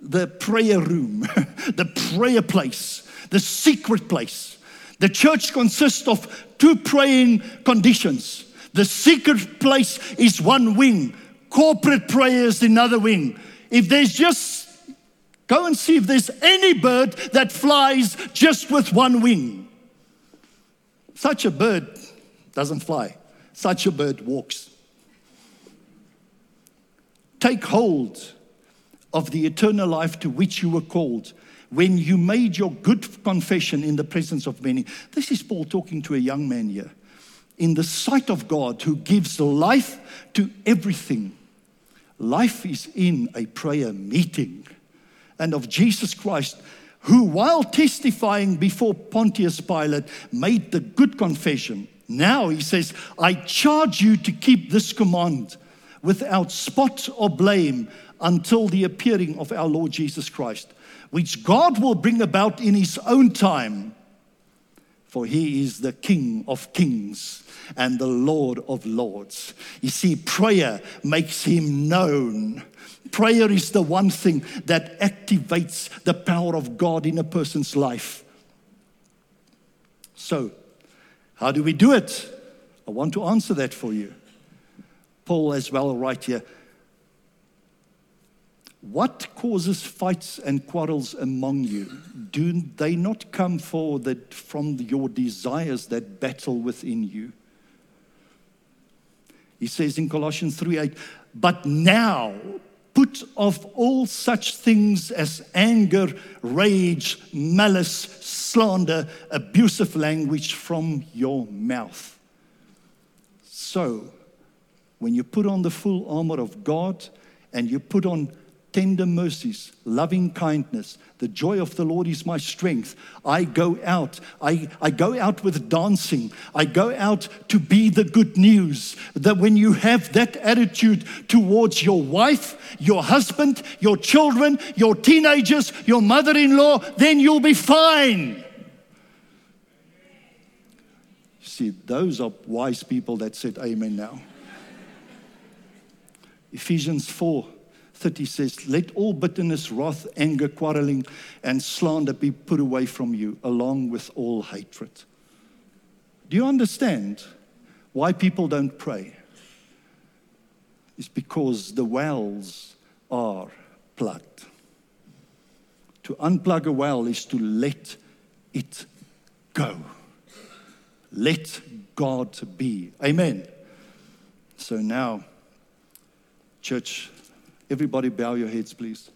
the prayer room, the prayer place, the secret place. The church consists of two praying conditions. The secret place is one wing, corporate prayer is another wing. If there's just, go and see if there's any bird that flies just with one wing. Such a bird doesn't fly, such a bird walks. Take hold of the eternal life to which you were called when you made your good confession in the presence of many. This is Paul talking to a young man here. In the sight of God who gives life to everything. Life is in a prayer meeting. And of Jesus Christ, who, while testifying before Pontius Pilate, made the good confession. Now he says, I charge you to keep this command without spot or blame until the appearing of our Lord Jesus Christ, which God will bring about in his own time. For he is the King of kings and the Lord of lords. You see, prayer makes him known. Prayer is the one thing that activates the power of God in a person's life. So, how do we do it? I want to answer that for you. Paul, as well, right here. What causes fights and quarrels among you? Do they not come for the, from your desires that battle within you? He says in Colossians 3 8, but now put off all such things as anger, rage, malice, slander, abusive language from your mouth. So, when you put on the full armor of God and you put on tender mercies, loving kindness. The joy of the Lord is my strength. I go out. I, I go out with dancing. I go out to be the good news. That when you have that attitude towards your wife, your husband, your children, your teenagers, your mother in law, then you'll be fine. See, those are wise people that said amen now. Ephesians 4 30 says, Let all bitterness, wrath, anger, quarreling, and slander be put away from you, along with all hatred. Do you understand why people don't pray? It's because the wells are plugged. To unplug a well is to let it go. Let God be. Amen. So now, church, Everybody, bow your heads, please.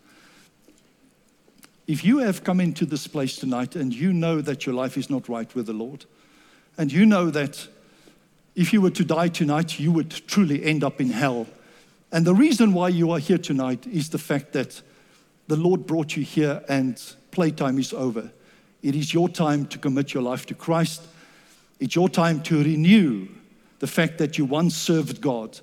If you have come into this place tonight and you know that your life is not right with the Lord, And you know that if you were to die tonight, you would truly end up in hell. And the reason why you are here tonight is the fact that the Lord brought you here and playtime is over. It is your time to commit your life to Christ. It's your time to renew the fact that you once served God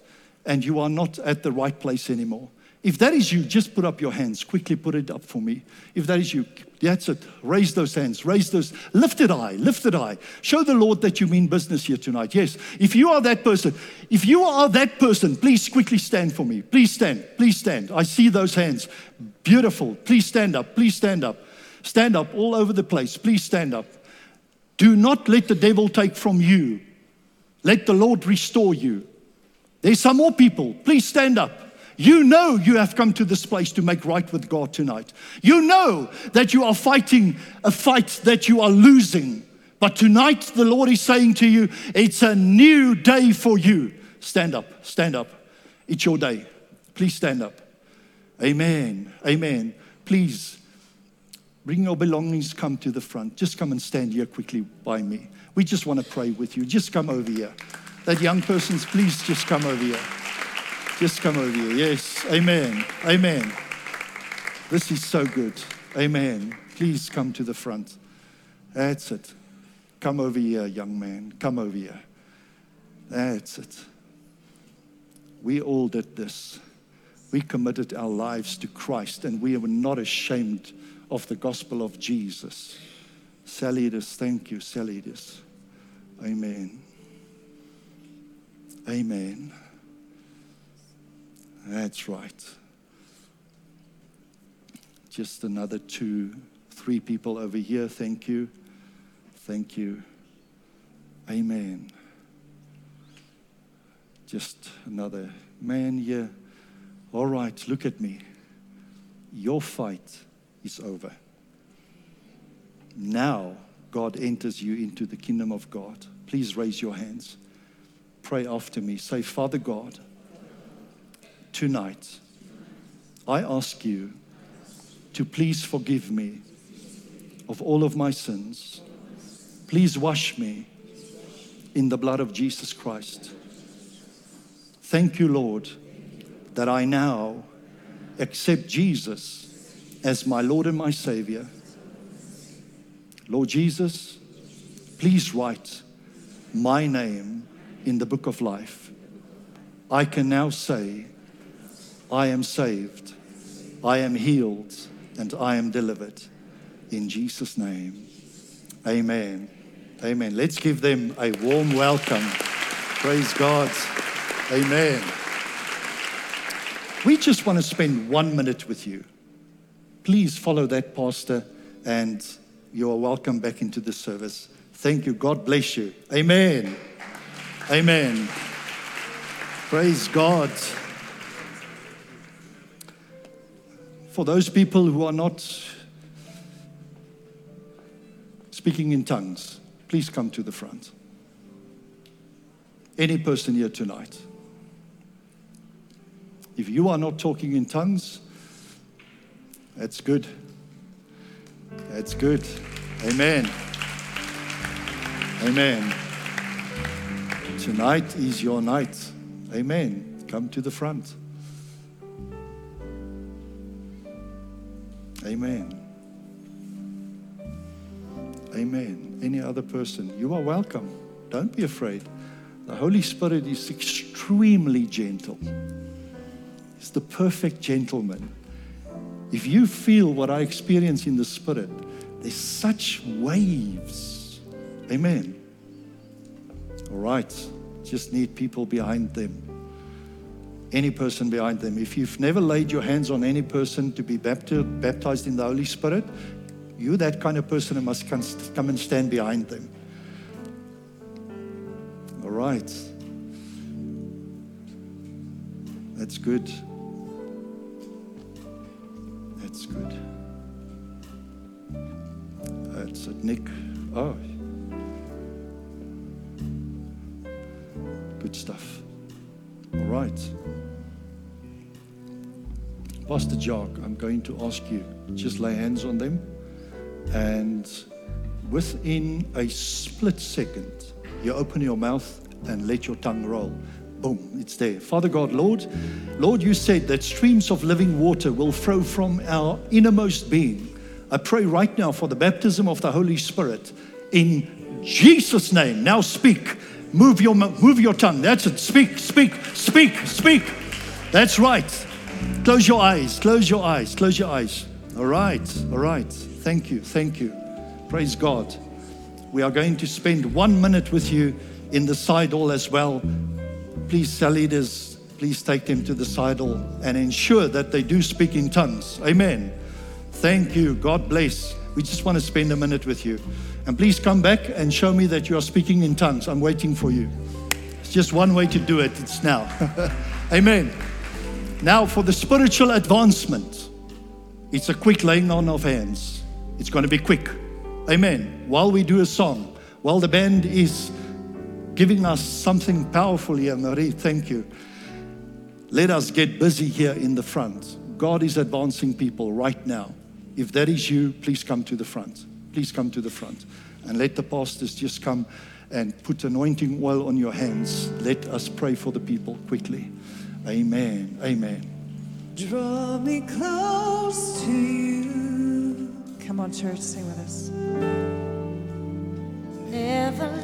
and you are not at the right place anymore. If that is you, just put up your hands. Quickly put it up for me. If that is you, that's it. Raise those hands. Raise those. Lift it high. Lift it high. Show the Lord that you mean business here tonight. Yes. If you are that person, if you are that person, please quickly stand for me. Please stand. Please stand. I see those hands. Beautiful. Please stand up. Please stand up. Stand up all over the place. Please stand up. Do not let the devil take from you. Let the Lord restore you. There's some more people. Please stand up. You know you have come to this place to make right with God tonight. You know that you are fighting a fight that you are losing. But tonight, the Lord is saying to you, it's a new day for you. Stand up, stand up. It's your day. Please stand up. Amen. Amen. Please bring your belongings, come to the front. Just come and stand here quickly by me. We just want to pray with you. Just come over here. That young person's, please just come over here. Just come over here. Yes. Amen. Amen. This is so good. Amen. Please come to the front. That's it. Come over here, young man. Come over here. That's it. We all did this. We committed our lives to Christ and we were not ashamed of the gospel of Jesus. Salidus, thank you, Salidus. Amen. Amen. That's right. Just another two, three people over here. Thank you. Thank you. Amen. Just another man here. All right, look at me. Your fight is over. Now, God enters you into the kingdom of God. Please raise your hands. Pray after me. Say, Father God, tonight, I ask you to please forgive me of all of my sins. Please wash me in the blood of Jesus Christ. Thank you, Lord, that I now accept Jesus as my Lord and my Savior. Lord Jesus, please write my name in the book of life. I can now say, I am saved, I am healed, and I am delivered. In Jesus' name, amen. Amen. Let's give them a warm welcome. Praise God. Amen. We just want to spend one minute with you. Please follow that pastor, and you are welcome back into the service. Thank you. God bless you. Amen. Amen. Praise God. For those people who are not speaking in tongues, please come to the front. Any person here tonight. If you are not talking in tongues, that's good. That's good. Amen. Amen. Tonight is your night. Amen. Come to the front. Amen. Amen. Any other person, you are welcome. Don't be afraid. The Holy Spirit is extremely gentle. He's the perfect gentleman. If you feel what I experience in the Spirit, there's such waves. Amen. All right. Just need people behind them. Any person behind them. If you've never laid your hands on any person to be baptized in the Holy Spirit, you're that kind of person who must come and stand behind them. All right. That's good. That's good. That's it, Nick. Oh, good stuff. All right. Pastor Jock, I'm going to ask you just lay hands on them, and within a split second, You open your mouth and let your tongue roll. Boom, it's there. Father God, Lord, Lord, you said that streams of living water will flow from our innermost being. I pray right now for the baptism of the Holy Spirit in Jesus' name. Now speak. Move your move your tongue. That's it. Speak, speak, speak, speak. That's right. Close your eyes. Close your eyes. Close your eyes. All right. All right. Thank you. Thank you. Praise God. We are going to spend one minute with you in the side hall as well. Please, cell leaders, please take them to the side hall and ensure that they do speak in tongues. Amen. Thank you. God bless. We just want to spend a minute with you. And please come back and show me that you are speaking in tongues. I'm waiting for you. It's just one way to do it. It's now. Amen. Now, for the spiritual advancement, it's a quick laying on of hands. It's going to be quick. Amen. While we do a song, while the band is giving us something powerful here, Marie, thank you. Let us get busy here in the front. God is advancing people right now. If that is you, please come to the front. Please come to the front. And let the pastors just come and put anointing oil on your hands. Let us pray for the people quickly. Amen. Amen. Draw me close to you. Come on, church, sing with us. Never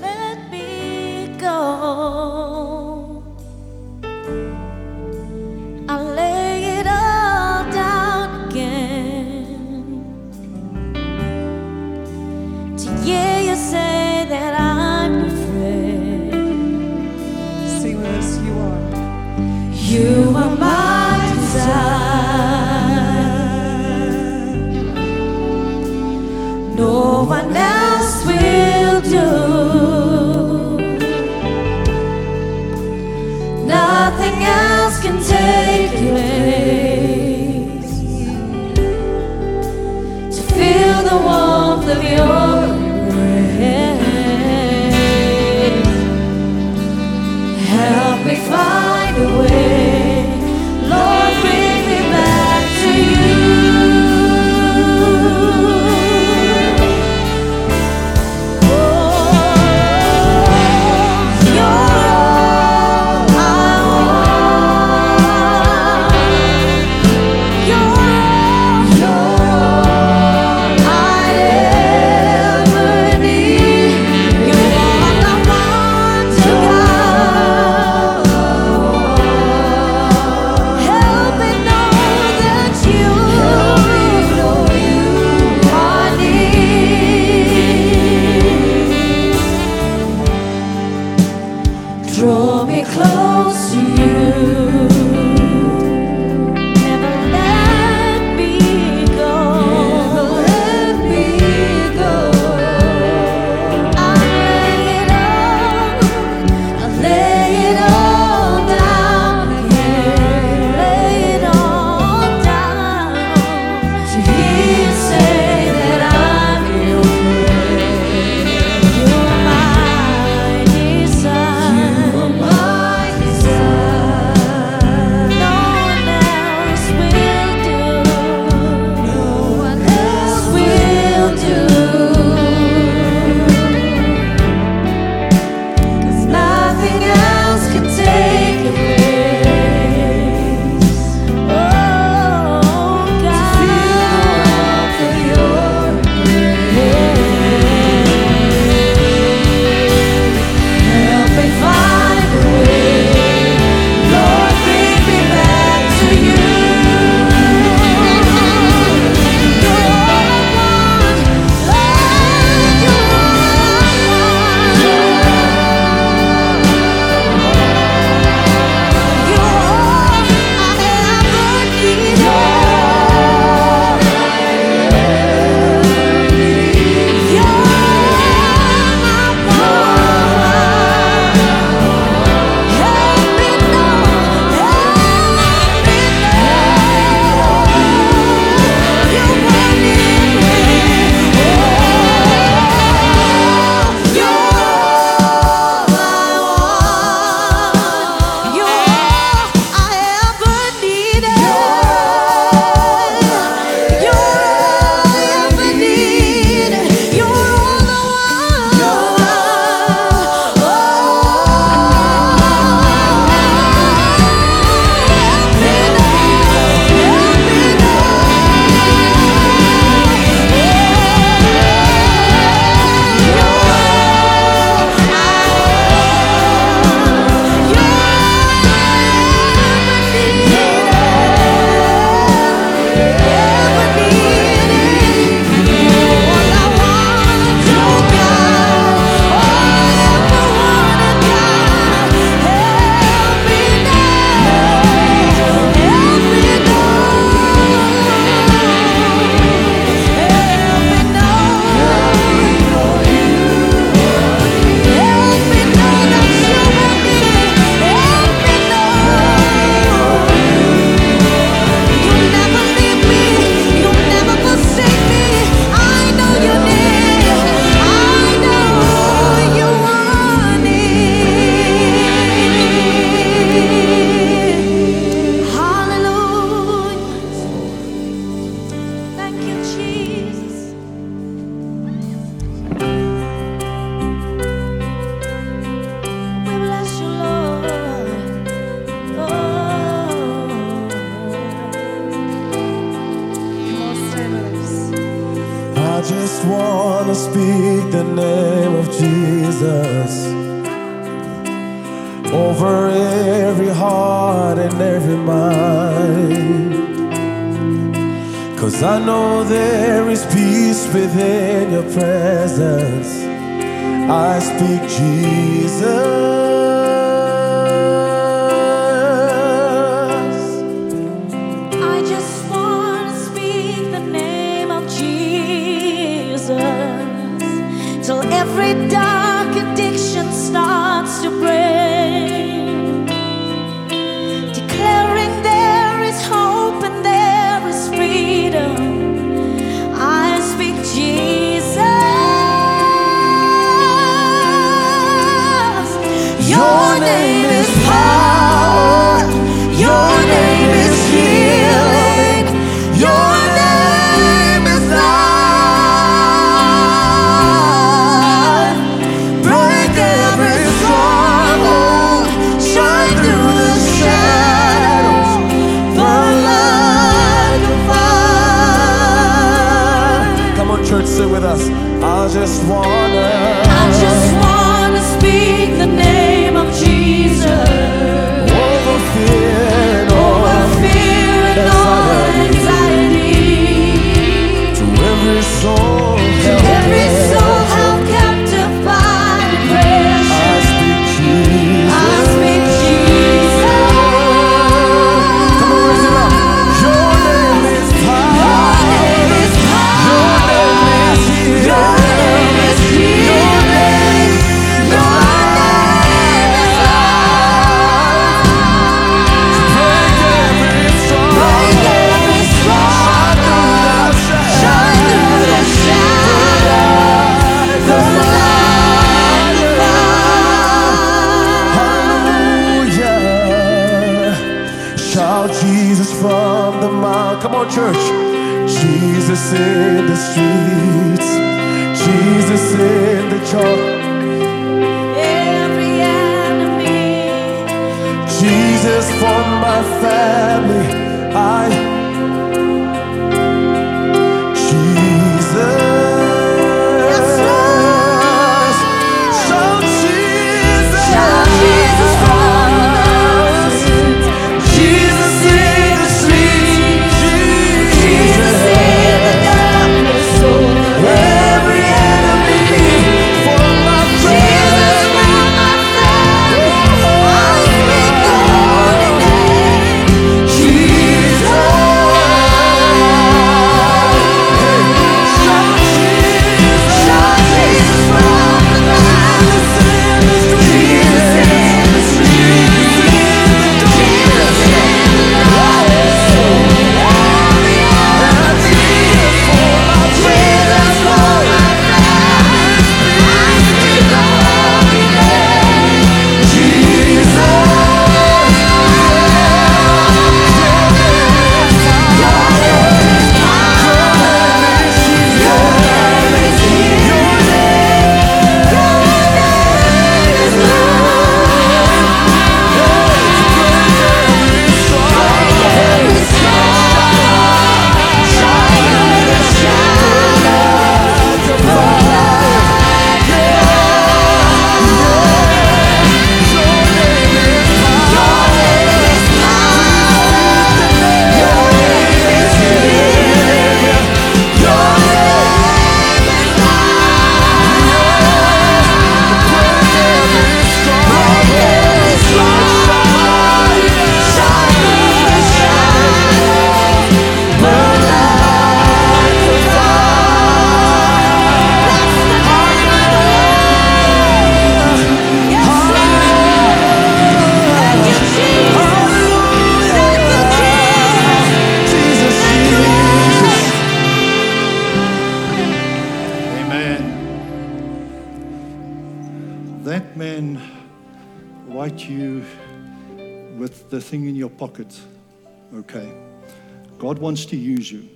God wants to use you.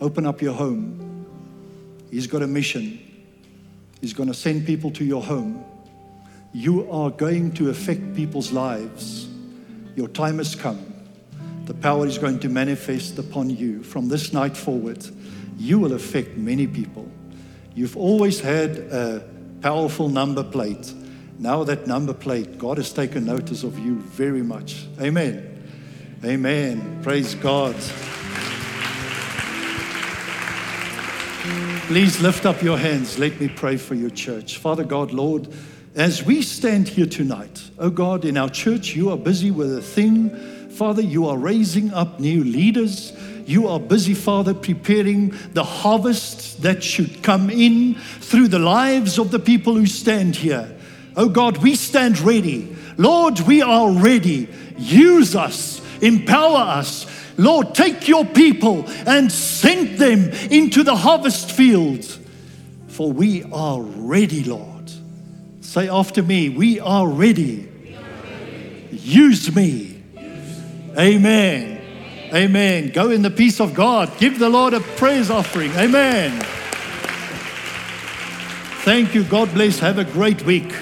Open up your home. He's got a mission. He's going to send people to your home. You are going to affect people's lives. Your time has come. The power is going to manifest upon you. From this night forward, you will affect many people. You've always had a powerful number plate. Now that number plate, God has taken notice of you very much. Amen. Amen. Praise God. Please lift up your hands. Let me pray for your church. Father God, Lord, as we stand here tonight, oh God, in our church, you are busy with a thing. Father, you are raising up new leaders. You are busy, Father, preparing the harvest that should come in through the lives of the people who stand here. Oh God, we stand ready. Lord, we are ready. Use us, empower us. Lord, take your people and send them into the harvest fields. For we are ready, Lord. Say after me, we are ready. Use me. Amen. Amen. Go in the peace of God. Give the Lord a praise offering. Amen. Thank you. God bless. Have a great week.